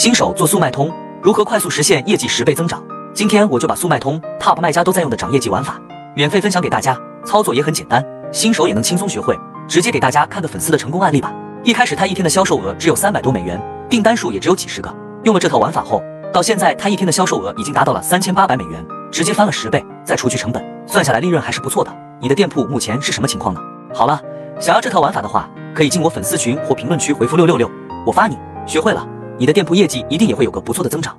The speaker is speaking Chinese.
新手做速卖通，如何快速实现业绩十倍增长？今天我就把速卖通 Top 卖家都在用的涨业绩玩法，免费分享给大家，操作也很简单，新手也能轻松学会。直接给大家看个粉丝的成功案例吧。一开始他一天的销售额只有三百多美元，订单数也只有几十个。用了这套玩法后，到现在他一天的销售额已经达到了三千八百美元，直接翻了十倍。再除去成本，算下来利润还是不错的。你的店铺目前是什么情况呢？好了，想要这套玩法的话，可以进我粉丝群或评论区回复六六六，我发你。学会了。你的店铺业绩一定也会有个不错的增长。